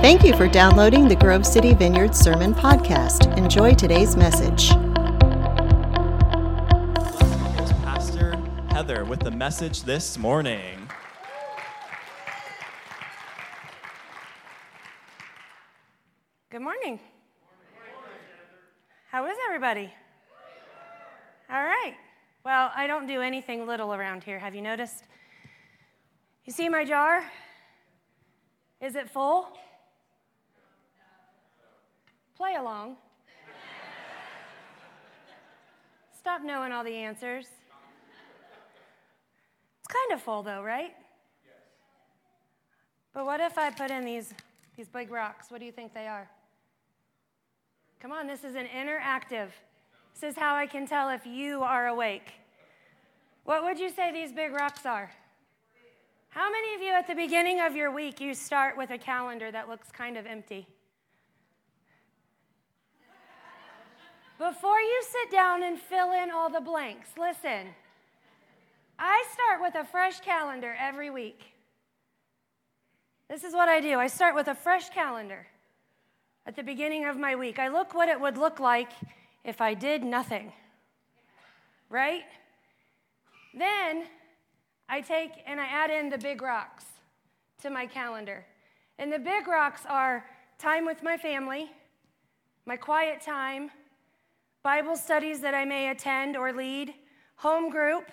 Thank you for downloading the Grove City Vineyard Sermon Podcast. Enjoy today's message. Here's Pastor Heather with the message this morning. Good morning. How is everybody? All right. Well, I don't do anything little around here. Have you noticed? You see my jar? Is it full? Play along. Stop knowing all the answers. It's kind of full, though, right? Yes. But what if I put in these, these big rocks? What do you think they are? Come on, this is an interactive. This is how I can tell if you are awake. What would you say these big rocks are? How many of you at the beginning of your week you start with a calendar that looks kind of empty? Before you sit down and fill in all the blanks, listen. I start with a fresh calendar every week. This is what I do I start with a fresh calendar at the beginning of my week. I look what it would look like if I did nothing, right? Then I take and I add in the big rocks to my calendar. And the big rocks are time with my family, my quiet time, Bible studies that I may attend or lead, home group,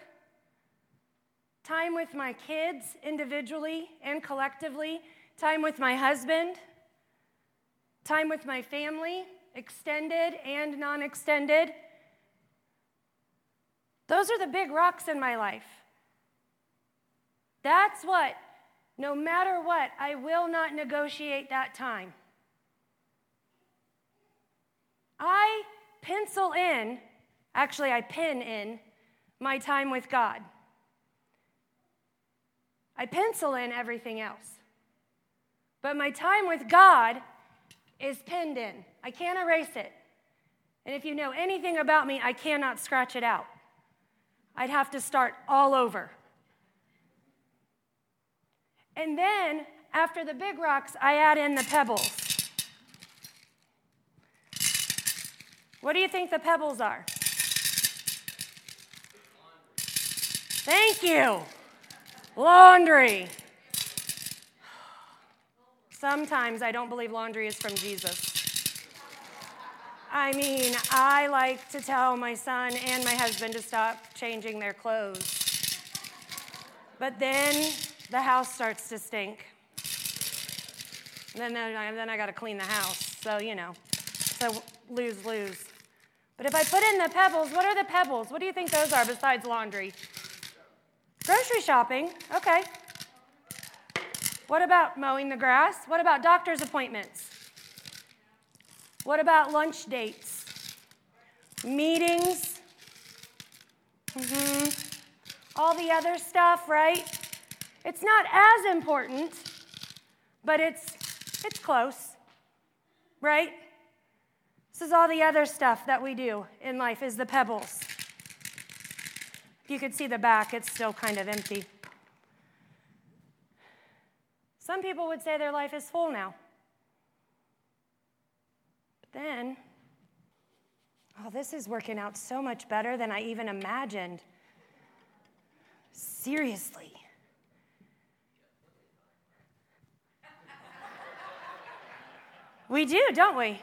time with my kids individually and collectively, time with my husband, time with my family, extended and non extended. Those are the big rocks in my life. That's what, no matter what, I will not negotiate that time. I pencil in, actually, I pin in my time with God. I pencil in everything else. But my time with God is pinned in. I can't erase it. And if you know anything about me, I cannot scratch it out. I'd have to start all over. And then, after the big rocks, I add in the pebbles. What do you think the pebbles are? Thank you. Laundry. Sometimes I don't believe laundry is from Jesus. I mean, I like to tell my son and my husband to stop changing their clothes. But then the house starts to stink. And then, then I got to clean the house. So, you know, so lose, lose. But if I put in the pebbles, what are the pebbles? What do you think those are besides laundry? Grocery shopping, okay. What about mowing the grass? What about doctor's appointments? What about lunch dates? Meetings? Mm-hmm. All the other stuff, right? It's not as important, but it's it's close. Right? This is all the other stuff that we do in life is the pebbles. If you could see the back, it's still kind of empty. Some people would say their life is full now. But then, oh, this is working out so much better than I even imagined. Seriously. We do, don't we?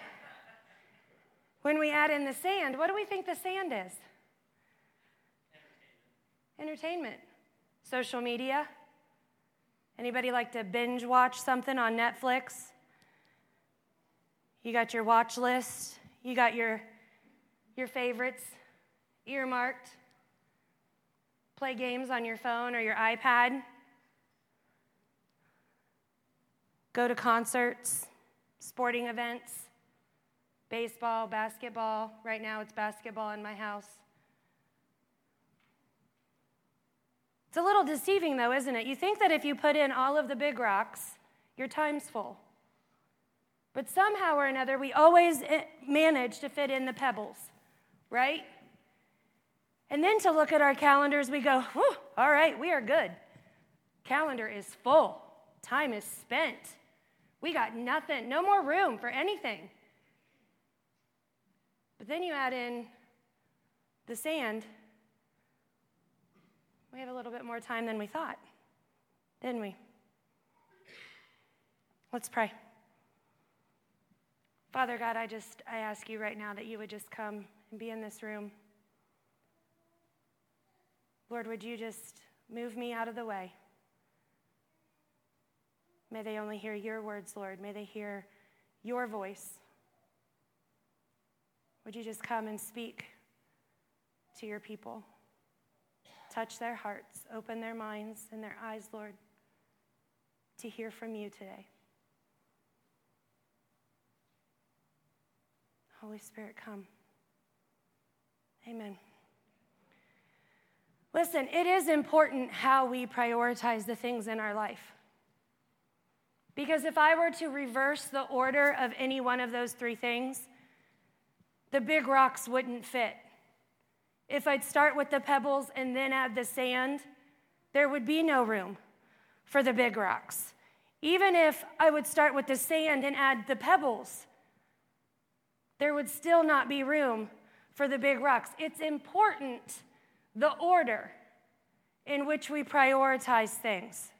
When we add in the sand, what do we think the sand is? Entertainment. Social media. Anybody like to binge watch something on Netflix? You got your watch list, you got your your favorites earmarked. Play games on your phone or your iPad. Go to concerts, sporting events, baseball, basketball. Right now it's basketball in my house. It's a little deceiving, though, isn't it? You think that if you put in all of the big rocks, your time's full. But somehow or another, we always eh, manage to fit in the pebbles, right? And then to look at our calendars, we go, whew, all right, we are good. Calendar is full, time is spent. We got nothing, no more room for anything. But then you add in the sand. We have a little bit more time than we thought, didn't we? Let's pray. Father God, I just I ask you right now that you would just come and be in this room. Lord, would you just move me out of the way? May they only hear your words, Lord. May they hear your voice. Would you just come and speak to your people? Touch their hearts, open their minds and their eyes, Lord, to hear from you today. Holy Spirit, come. Amen. Listen, it is important how we prioritize the things in our life. Because if I were to reverse the order of any one of those three things, the big rocks wouldn't fit. If I'd start with the pebbles and then add the sand, there would be no room for the big rocks. Even if I would start with the sand and add the pebbles, there would still not be room for the big rocks. It's important the order in which we prioritize things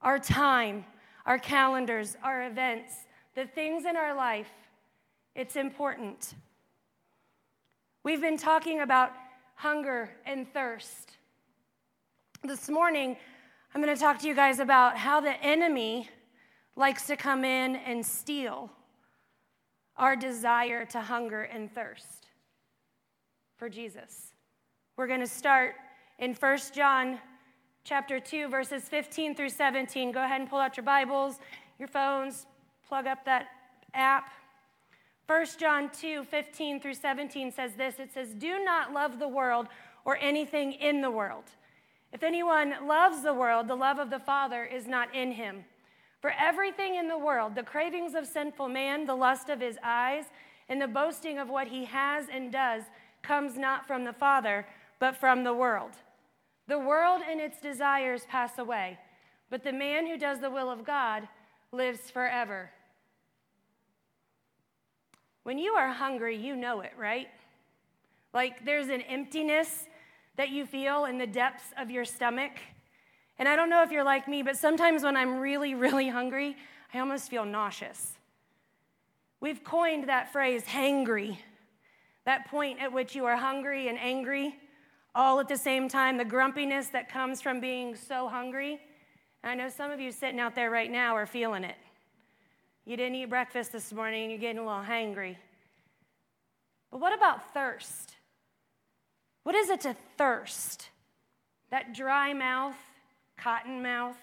our time, our calendars, our events, the things in our life. It's important. We've been talking about hunger and thirst. This morning, I'm going to talk to you guys about how the enemy likes to come in and steal our desire to hunger and thirst for Jesus. We're going to start in 1 John chapter 2 verses 15 through 17. Go ahead and pull out your Bibles, your phones, plug up that app. 1 John 2 15 through 17 says this it says, Do not love the world or anything in the world. If anyone loves the world, the love of the Father is not in him. For everything in the world, the cravings of sinful man, the lust of his eyes, and the boasting of what he has and does, comes not from the Father, but from the world. The world and its desires pass away, but the man who does the will of God lives forever. When you are hungry, you know it, right? Like there's an emptiness that you feel in the depths of your stomach. And I don't know if you're like me, but sometimes when I'm really, really hungry, I almost feel nauseous. We've coined that phrase, hangry, that point at which you are hungry and angry all at the same time, the grumpiness that comes from being so hungry. I know some of you sitting out there right now are feeling it. You didn't eat breakfast this morning and you're getting a little hangry. But what about thirst? What is it to thirst? That dry mouth, cotton mouth,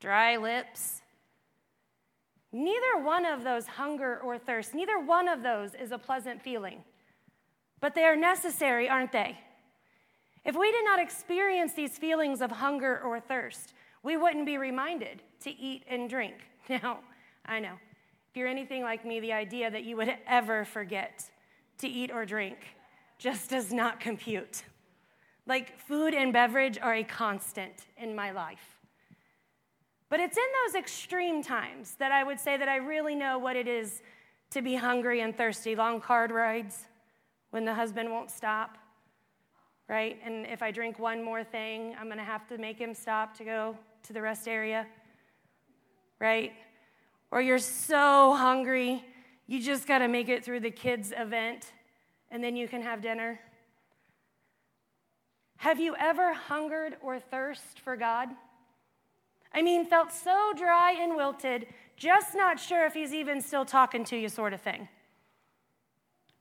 dry lips. Neither one of those, hunger or thirst, neither one of those is a pleasant feeling. But they are necessary, aren't they? If we did not experience these feelings of hunger or thirst, we wouldn't be reminded to eat and drink. Now, I know, if you're anything like me, the idea that you would ever forget to eat or drink just does not compute. Like, food and beverage are a constant in my life. But it's in those extreme times that I would say that I really know what it is to be hungry and thirsty. Long car rides when the husband won't stop, right? And if I drink one more thing, I'm gonna have to make him stop to go to the rest area, right? Or you're so hungry, you just gotta make it through the kids' event and then you can have dinner. Have you ever hungered or thirst for God? I mean, felt so dry and wilted, just not sure if He's even still talking to you, sort of thing.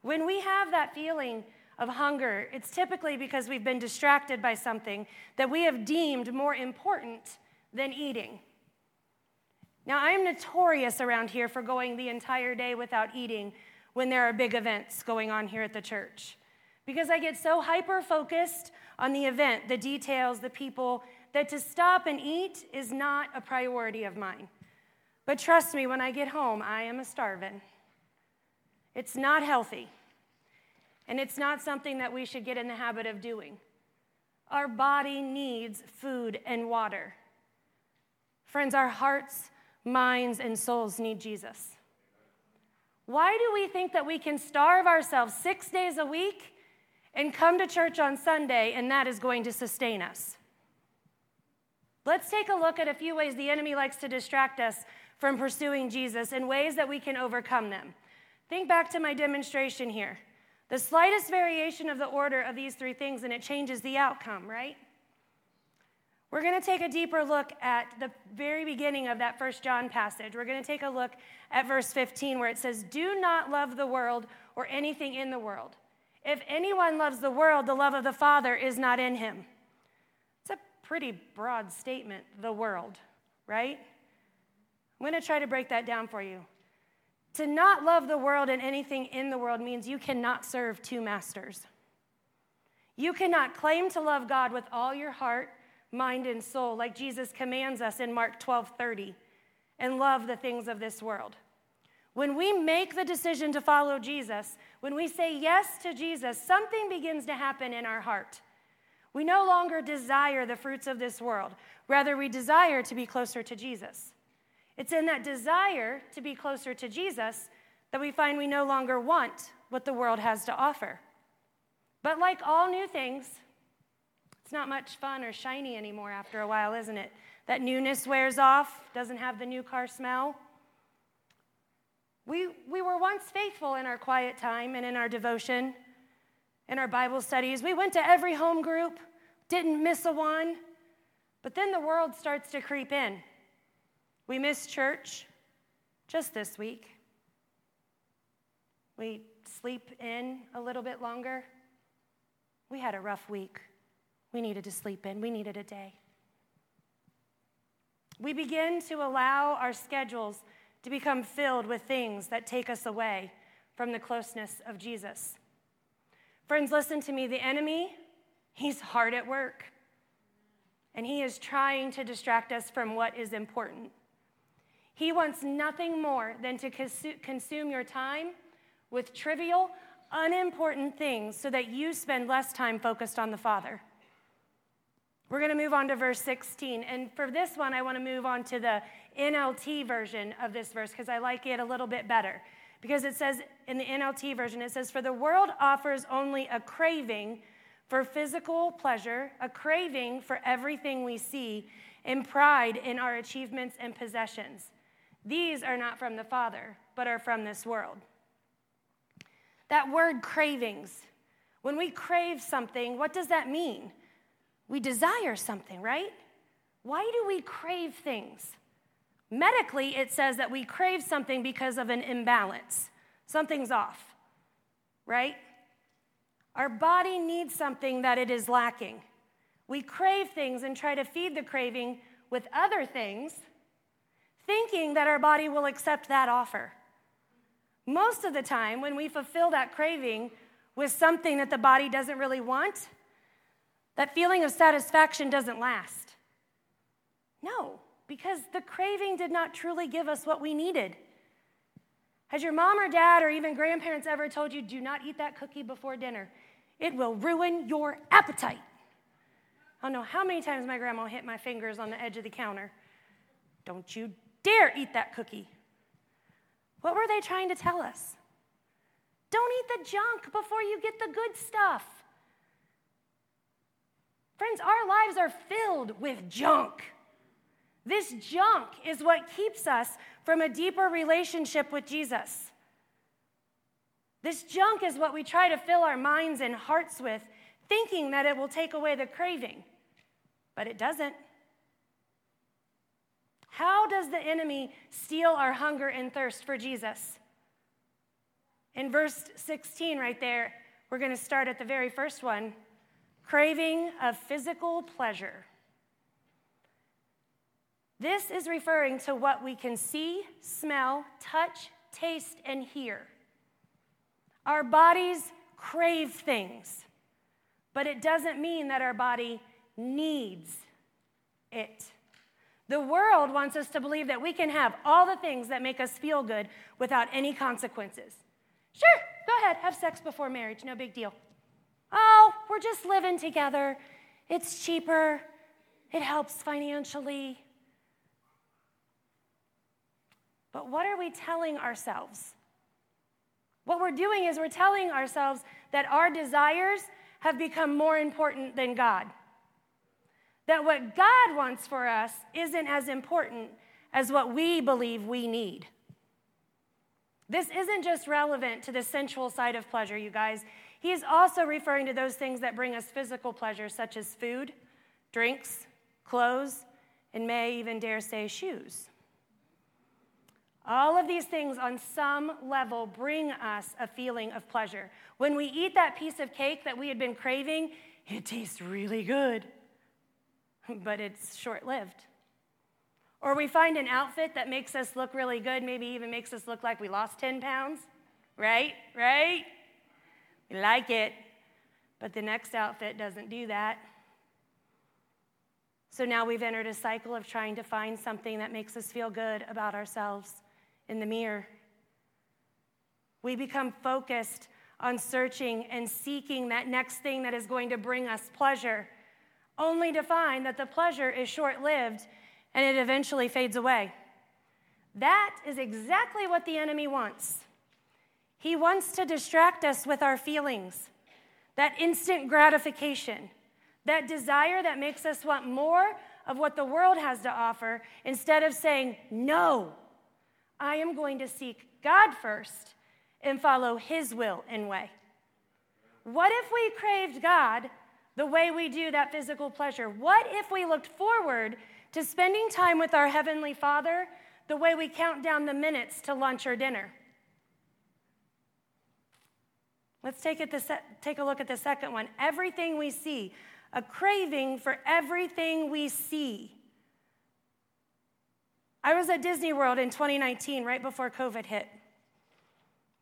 When we have that feeling, of hunger, it's typically because we've been distracted by something that we have deemed more important than eating. Now, I'm notorious around here for going the entire day without eating when there are big events going on here at the church because I get so hyper focused on the event, the details, the people, that to stop and eat is not a priority of mine. But trust me, when I get home, I am a starving. It's not healthy. And it's not something that we should get in the habit of doing. Our body needs food and water. Friends, our hearts minds, and souls need Jesus? Why do we think that we can starve ourselves six days a week and come to church on Sunday and that is going to sustain us? Let's take a look at a few ways the enemy likes to distract us from pursuing Jesus and ways that we can overcome them. Think back to my demonstration here. The slightest variation of the order of these three things, and it changes the outcome, right? We're going to take a deeper look at the very beginning of that first John passage. We're going to take a look at verse 15 where it says, Do not love the world or anything in the world. If anyone loves the world, the love of the Father is not in him. It's a pretty broad statement, the world, right? I'm going to try to break that down for you. To not love the world and anything in the world means you cannot serve two masters. You cannot claim to love God with all your heart, mind, and soul, like Jesus commands us in Mark 12 30, and love the things of this world. When we make the decision to follow Jesus, when we say yes to Jesus, something begins to happen in our heart. We no longer desire the fruits of this world, rather, we desire to be closer to Jesus. It's in that desire to be closer to Jesus that we find we no longer want what the world has to offer. But like all new things, it's not much fun or shiny anymore after a while, isn't it? That newness wears off, doesn't have the new car smell. We, we were once faithful in our quiet time and in our devotion, in our Bible studies. We went to every home group, didn't miss a one. But then the world starts to creep in. We miss church just this week. We sleep in a little bit longer. We had a rough week. We needed to sleep in, we needed a day. We begin to allow our schedules to become filled with things that take us away from the closeness of Jesus. Friends, listen to me. The enemy, he's hard at work, and he is trying to distract us from what is important. He wants nothing more than to consume your time with trivial, unimportant things so that you spend less time focused on the Father. We're going to move on to verse 16. And for this one, I want to move on to the NLT version of this verse because I like it a little bit better. Because it says in the NLT version, it says, For the world offers only a craving for physical pleasure, a craving for everything we see, and pride in our achievements and possessions. These are not from the Father, but are from this world. That word cravings, when we crave something, what does that mean? We desire something, right? Why do we crave things? Medically, it says that we crave something because of an imbalance. Something's off, right? Our body needs something that it is lacking. We crave things and try to feed the craving with other things thinking that our body will accept that offer. Most of the time, when we fulfill that craving with something that the body doesn't really want, that feeling of satisfaction doesn't last. No, because the craving did not truly give us what we needed. Has your mom or dad or even grandparents ever told you, do not eat that cookie before dinner? It will ruin your appetite. I don't know how many times my grandma hit my fingers on the edge of the counter. Don't you dare eat that cookie. What were they trying to tell us? Don't eat the junk before you get the good stuff. Friends, our lives are filled with junk. This junk is what keeps us from a deeper relationship with Jesus. This junk is what we try to fill our minds and hearts with, thinking that it will take away the craving, but it doesn't. How does the enemy steal our hunger and thirst for Jesus? In verse 16, right there, we're going to start at the very first one craving of physical pleasure. This is referring to what we can see, smell, touch, taste, and hear. Our bodies crave things, but it doesn't mean that our body needs it. The world wants us to believe that we can have all the things that make us feel good without any consequences. Sure, go ahead, have sex before marriage, no big deal. Oh, we're just living together. It's cheaper, it helps financially. But what are we telling ourselves? What we're doing is we're telling ourselves that our desires have become more important than God. That what God wants for us isn't as important as what we believe we need. This isn't just relevant to the sensual side of pleasure, you guys. He is also referring to those things that bring us physical pleasure, such as food, drinks, clothes, and may even dare say shoes. All of these things, on some level, bring us a feeling of pleasure. When we eat that piece of cake that we had been craving, it tastes really good, but it's short lived. Or we find an outfit that makes us look really good, maybe even makes us look like we lost 10 pounds, right? Right? We like it, but the next outfit doesn't do that. So now we've entered a cycle of trying to find something that makes us feel good about ourselves in the mirror. We become focused on searching and seeking that next thing that is going to bring us pleasure, only to find that the pleasure is short lived and it eventually fades away. That is exactly what the enemy wants. He wants to distract us with our feelings, that instant gratification, that desire that makes us want more of what the world has to offer instead of saying, No, I am going to seek God first and follow His will and way. What if we craved God the way we do that physical pleasure? What if we looked forward to spending time with our Heavenly Father the way we count down the minutes to lunch or dinner. Let's take, it the take a look at the second one. Everything we see, a craving for everything we see. I was at Disney World in 2019, right before COVID hit.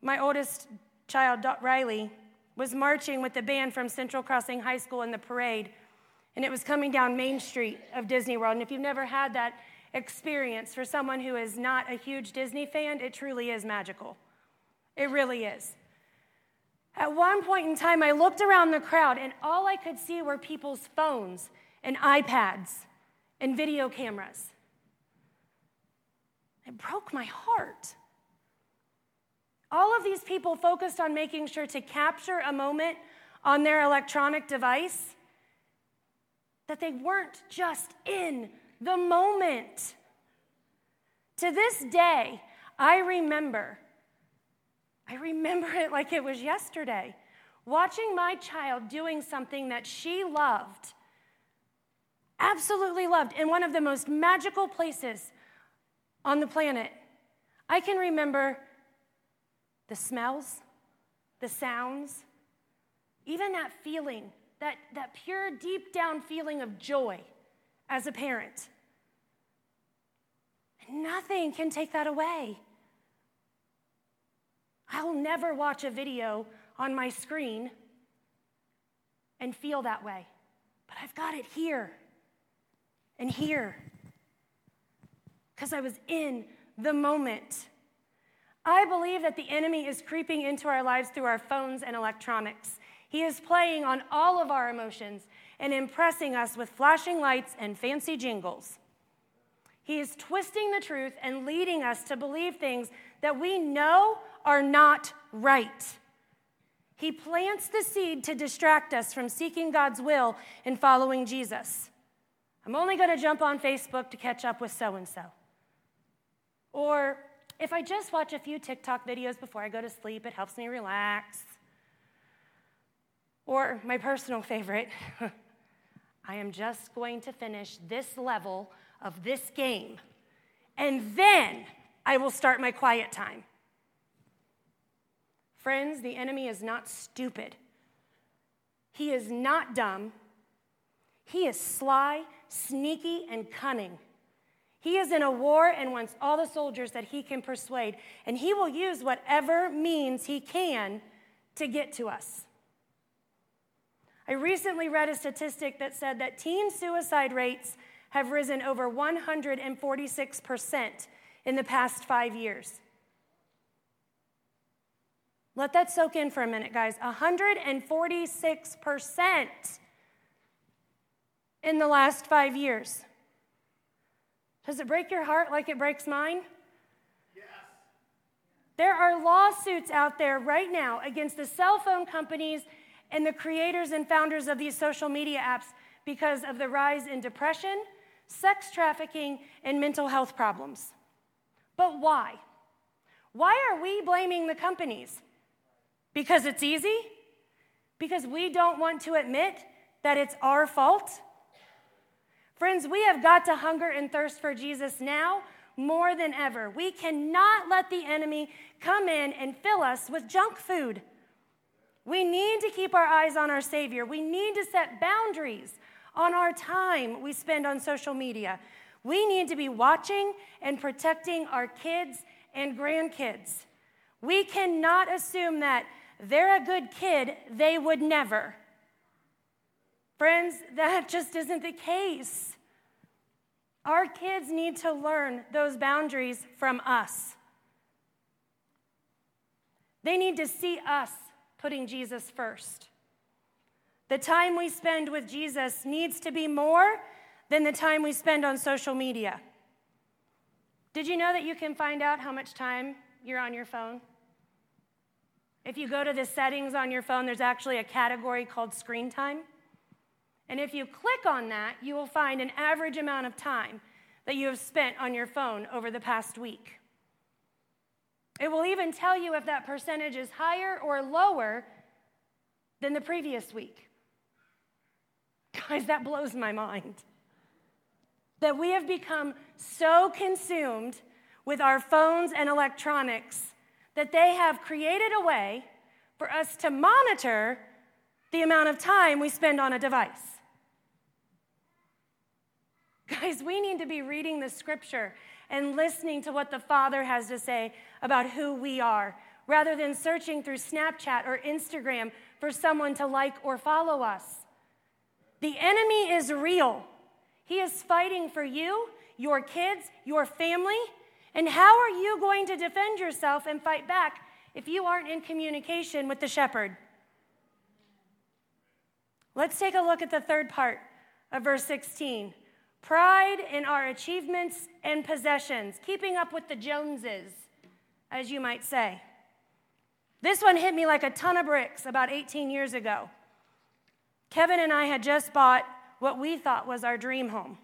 My oldest child, Riley, was marching with the band from Central Crossing High School in the parade and it was coming down Main Street of Disney World. And if you've never had that experience, for someone who is not a huge Disney fan, it truly is magical. It really is. At one point in time, I looked around the crowd, and all I could see were people's phones and iPads and video cameras. It broke my heart. All of these people focused on making sure to capture a moment on their electronic device that they weren't just in the moment. To this day, I remember, I remember it like it was yesterday, watching my child doing something that she loved, absolutely loved, in one of the most magical places on the planet. I can remember the smells, the sounds, even that feeling that, that pure, deep down feeling of joy as a parent. Nothing can take that away. I'll never watch a video on my screen and feel that way, but I've got it here and here because I was in the moment. I believe that the enemy is creeping into our lives through our phones and electronics. He is playing on all of our emotions and impressing us with flashing lights and fancy jingles. He is twisting the truth and leading us to believe things that we know are not right. He plants the seed to distract us from seeking God's will and following Jesus. I'm only going to jump on Facebook to catch up with so and so. Or if I just watch a few TikTok videos before I go to sleep, it helps me relax. Or my personal favorite, I am just going to finish this level of this game, and then I will start my quiet time. Friends, the enemy is not stupid. He is not dumb. He is sly, sneaky, and cunning. He is in a war and wants all the soldiers that he can persuade, and he will use whatever means he can to get to us. I recently read a statistic that said that teen suicide rates have risen over 146% in the past five years. Let that soak in for a minute, guys. 146% in the last five years. Does it break your heart like it breaks mine? Yes. There are lawsuits out there right now against the cell phone companies and the creators and founders of these social media apps because of the rise in depression, sex trafficking, and mental health problems. But why? Why are we blaming the companies? Because it's easy? Because we don't want to admit that it's our fault? Friends, we have got to hunger and thirst for Jesus now more than ever. We cannot let the enemy come in and fill us with junk food. We need to keep our eyes on our Savior. We need to set boundaries on our time we spend on social media. We need to be watching and protecting our kids and grandkids. We cannot assume that they're a good kid, they would never. Friends, that just isn't the case. Our kids need to learn those boundaries from us. They need to see us putting Jesus first. The time we spend with Jesus needs to be more than the time we spend on social media. Did you know that you can find out how much time you're on your phone? If you go to the settings on your phone, there's actually a category called screen time. And if you click on that, you will find an average amount of time that you have spent on your phone over the past week. It will even tell you if that percentage is higher or lower than the previous week. Guys, that blows my mind. That we have become so consumed with our phones and electronics that they have created a way for us to monitor the amount of time we spend on a device. Guys, we need to be reading the scripture and listening to what the Father has to say about who we are, rather than searching through Snapchat or Instagram for someone to like or follow us. The enemy is real. He is fighting for you, your kids, your family, and how are you going to defend yourself and fight back if you aren't in communication with the shepherd? Let's take a look at the third part of verse 16. Pride in our achievements and possessions, keeping up with the Joneses, as you might say. This one hit me like a ton of bricks about 18 years ago. Kevin and I had just bought what we thought was our dream home.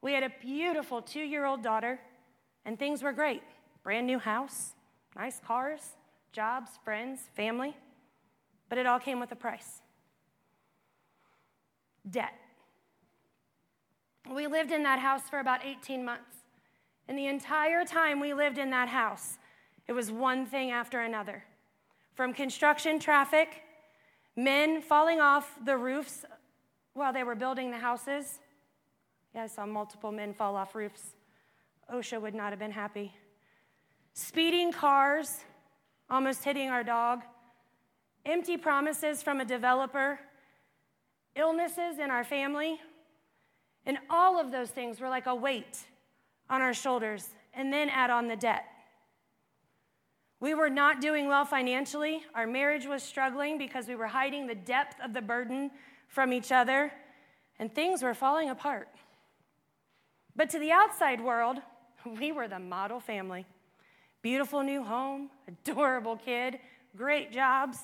We had a beautiful two year old daughter and things were great brand new house, nice cars, jobs, friends, family. But it all came with a price debt. We lived in that house for about 18 months. And the entire time we lived in that house, it was one thing after another. From construction traffic, men falling off the roofs while they were building the houses. Yeah, I saw multiple men fall off roofs. OSHA would not have been happy. Speeding cars, almost hitting our dog, empty promises from a developer, illnesses in our family, and all of those things were like a weight on our shoulders, and then add on the debt. We were not doing well financially. Our marriage was struggling because we were hiding the depth of the burden from each other, and things were falling apart. But to the outside world, We were the model family. Beautiful new home, adorable kid, great jobs.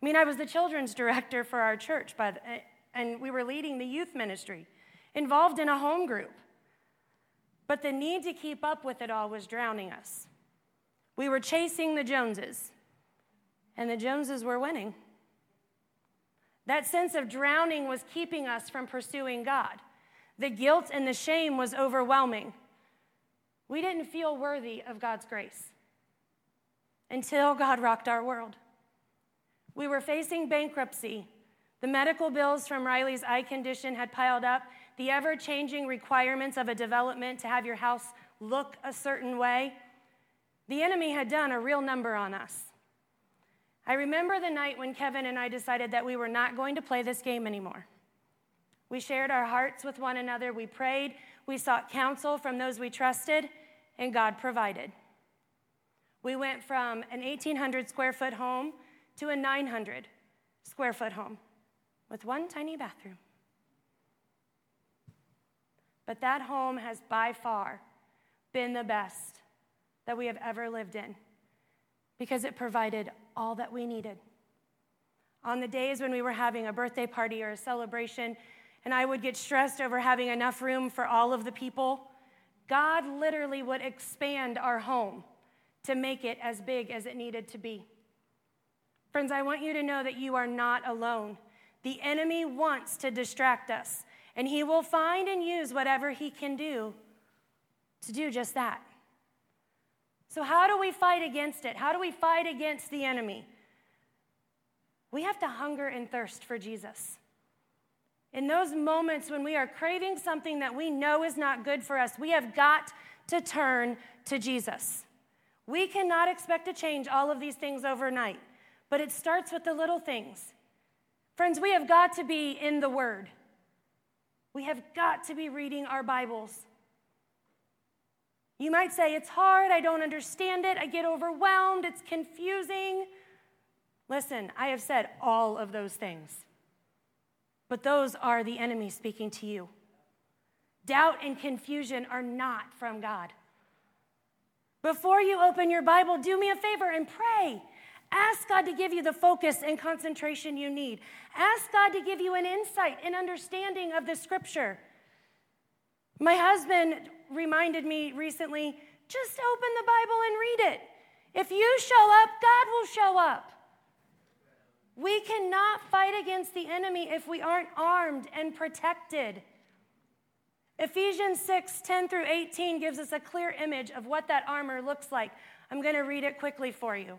I mean, I was the children's director for our church, by the, eh, and we were leading the youth ministry, involved in a home group. But the need to keep up with it all was drowning us. We were chasing the Joneses, and the Joneses were winning. That sense of drowning was keeping us from pursuing God. The guilt and the shame was overwhelming. We didn't feel worthy of God's grace until God rocked our world. We were facing bankruptcy. The medical bills from Riley's eye condition had piled up. The ever changing requirements of a development to have your house look a certain way. The enemy had done a real number on us. I remember the night when Kevin and I decided that we were not going to play this game anymore. We shared our hearts with one another. We prayed. We sought counsel from those we trusted and God provided. We went from an 1,800 square foot home to a 900 square foot home with one tiny bathroom. But that home has by far been the best that we have ever lived in. because it provided all that we needed. On the days when we were having a birthday party or a celebration, and I would get stressed over having enough room for all of the people, God literally would expand our home to make it as big as it needed to be. Friends, I want you to know that you are not alone. The enemy wants to distract us, and he will find and use whatever he can do to do just that. So, how do we fight against it? How do we fight against the enemy? We have to hunger and thirst for Jesus. In those moments when we are craving something that we know is not good for us, we have got to turn to Jesus. We cannot expect to change all of these things overnight, but it starts with the little things. Friends, we have got to be in the Word. We have got to be reading our Bibles. You might say, It's hard, I don't understand it, I get overwhelmed, it's confusing. Listen, I have said all of those things, but those are the enemy speaking to you. Doubt and confusion are not from God. Before you open your Bible, do me a favor and pray. Ask God to give you the focus and concentration you need. Ask God to give you an insight and understanding of the scripture. My husband reminded me recently just open the Bible and read it. If you show up, God will show up. We cannot fight against the enemy if we aren't armed and protected. Ephesians 6 10 through 18 gives us a clear image of what that armor looks like. I'm going to read it quickly for you.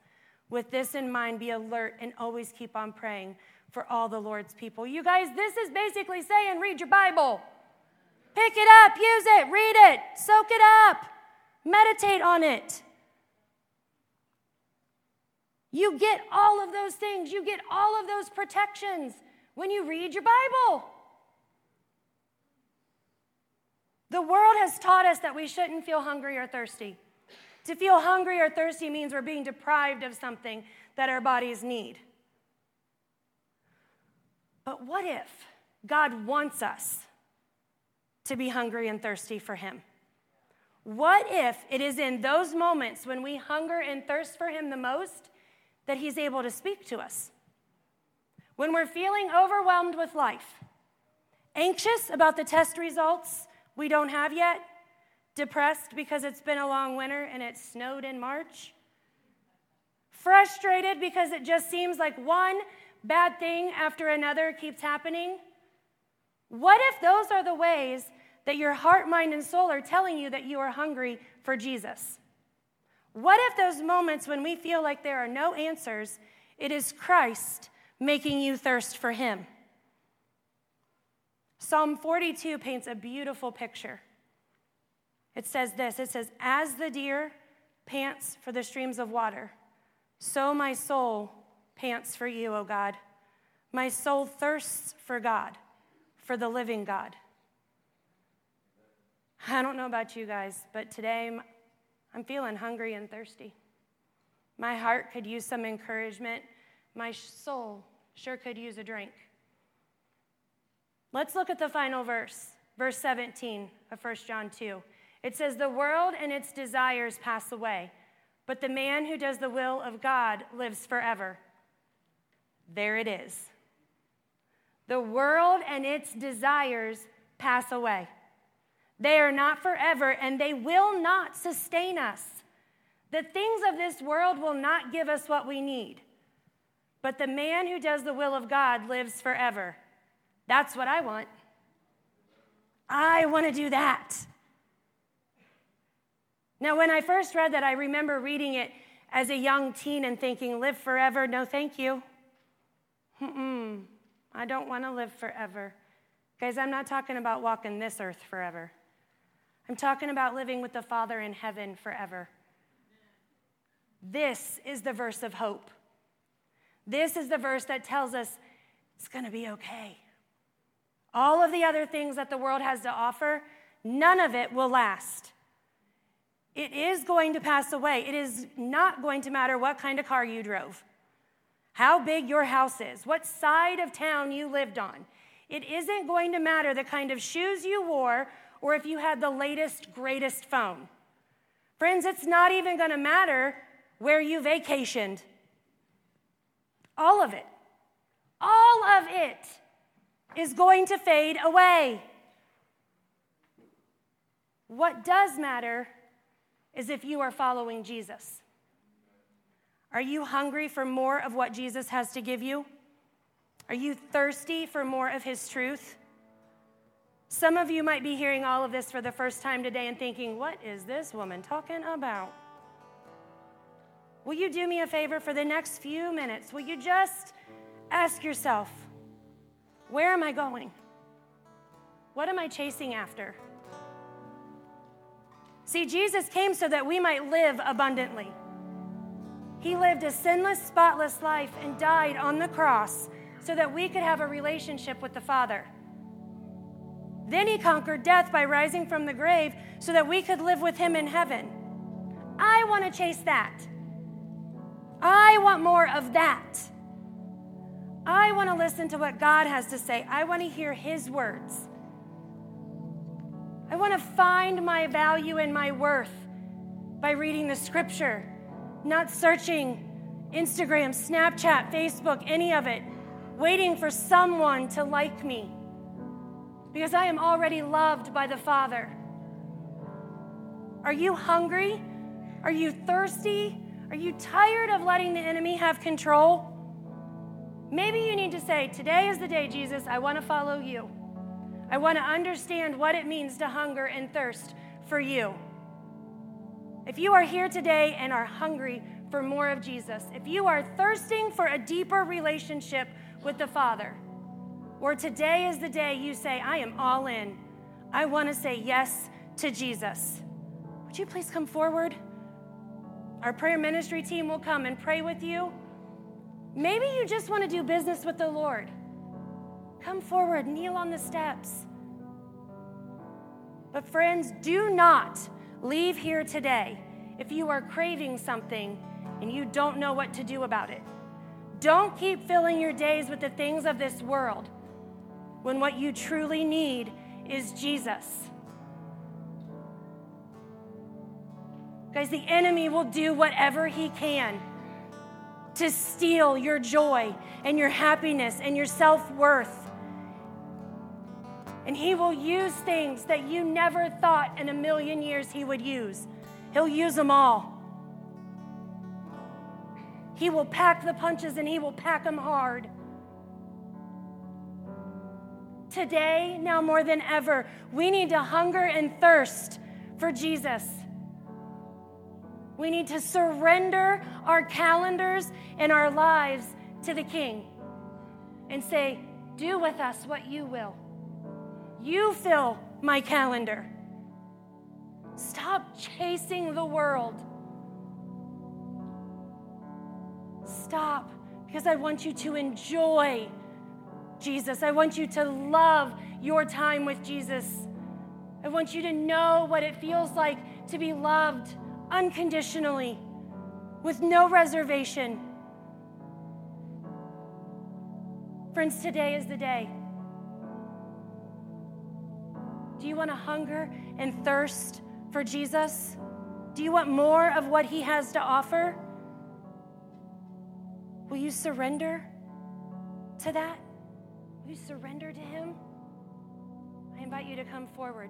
With this in mind, be alert and always keep on praying for all the Lord's people. You guys, this is basically saying read your Bible. Pick it up, use it, read it, soak it up, meditate on it. You get all of those things, you get all of those protections when you read your Bible. The world has taught us that we shouldn't feel hungry or thirsty. To feel hungry or thirsty means we're being deprived of something that our bodies need. But what if God wants us to be hungry and thirsty for Him? What if it is in those moments when we hunger and thirst for Him the most that He's able to speak to us? When we're feeling overwhelmed with life, anxious about the test results we don't have yet, depressed because it's been a long winter and it snowed in March, frustrated because it just seems like one bad thing after another keeps happening what if those are the ways that your heart, mind, and soul are telling you that you are hungry for Jesus? What if those moments when we feel like there are no answers, it is Christ making you thirst for Him? Psalm 42 paints a beautiful picture. It says this it says, As the deer pants for the streams of water, so my soul pants for you, O God. My soul thirsts for God for the living God. I don't know about you guys, but today I'm feeling hungry and thirsty. My heart could use some encouragement. My soul sure could use a drink. Let's look at the final verse, verse 17 of 1 John 2. It says, The world and its desires pass away, but the man who does the will of God lives forever. There it is. The world and its desires pass away. They are not forever and they will not sustain us. The things of this world will not give us what we need. but the man who does the will of God lives forever. That's what I want. I want to do that. Now, when I first read that, I remember reading it as a young teen and thinking, live forever, no thank you. Mm-mm, I don't want to live forever. Guys, I'm not talking about walking this earth forever. I'm talking about living with the Father in heaven forever. This is the verse of hope. This is the verse that tells us it's going to be okay. All of the other things that the world has to offer, none of it will last. It is going to pass away. It is not going to matter what kind of car you drove, how big your house is, what side of town you lived on. It isn't going to matter the kind of shoes you wore or if you had the latest, greatest phone. Friends, it's not even going to matter where you vacationed. All of it, all of it is going to fade away. What does matter is if you are following Jesus. Are you hungry for more of what Jesus has to give you? Are you thirsty for more of his truth? Some of you might be hearing all of this for the first time today and thinking, what is this woman talking about? Will you do me a favor for the next few minutes? Will you just ask yourself, where am I going? What am I chasing after? See, Jesus came so that we might live abundantly. He lived a sinless, spotless life and died on the cross so that we could have a relationship with the Father. Then he conquered death by rising from the grave so that we could live with him in heaven. I want to chase that. I want more of that. I want to listen to what God has to say. I want to hear his words. I want to find my value and my worth by reading the scripture, not searching Instagram, Snapchat, Facebook, any of it, waiting for someone to like me. Because I am already loved by the Father. Are you hungry? Are you thirsty? Are you tired of letting the enemy have control? Maybe you need to say, Today is the day, Jesus, I want to follow you. I want to understand what it means to hunger and thirst for you. If you are here today and are hungry for more of Jesus, if you are thirsting for a deeper relationship with the Father, or today is the day you say, I am all in, I want to say yes to Jesus, would you please come forward? Our prayer ministry team will come and pray with you. Maybe you just want to do business with the Lord. Come forward, kneel on the steps. But, friends, do not leave here today if you are craving something and you don't know what to do about it. Don't keep filling your days with the things of this world when what you truly need is Jesus. Guys, the enemy will do whatever he can to steal your joy and your happiness and your self worth. And He will use things that you never thought in a million years He would use. He'll use them all. He will pack the punches and He will pack them hard. Today, now more than ever, we need to hunger and thirst for Jesus. We need to surrender our calendars and our lives to the King and say, Do with us what you will. You fill my calendar. Stop chasing the world. Stop, because I want you to enjoy Jesus. I want you to love your time with Jesus. I want you to know what it feels like to be loved unconditionally, with no reservation. Friends, today is the day. Do you want to hunger and thirst for Jesus? Do you want more of what he has to offer? Will you surrender to that? Will you surrender to him? I invite you to come forward.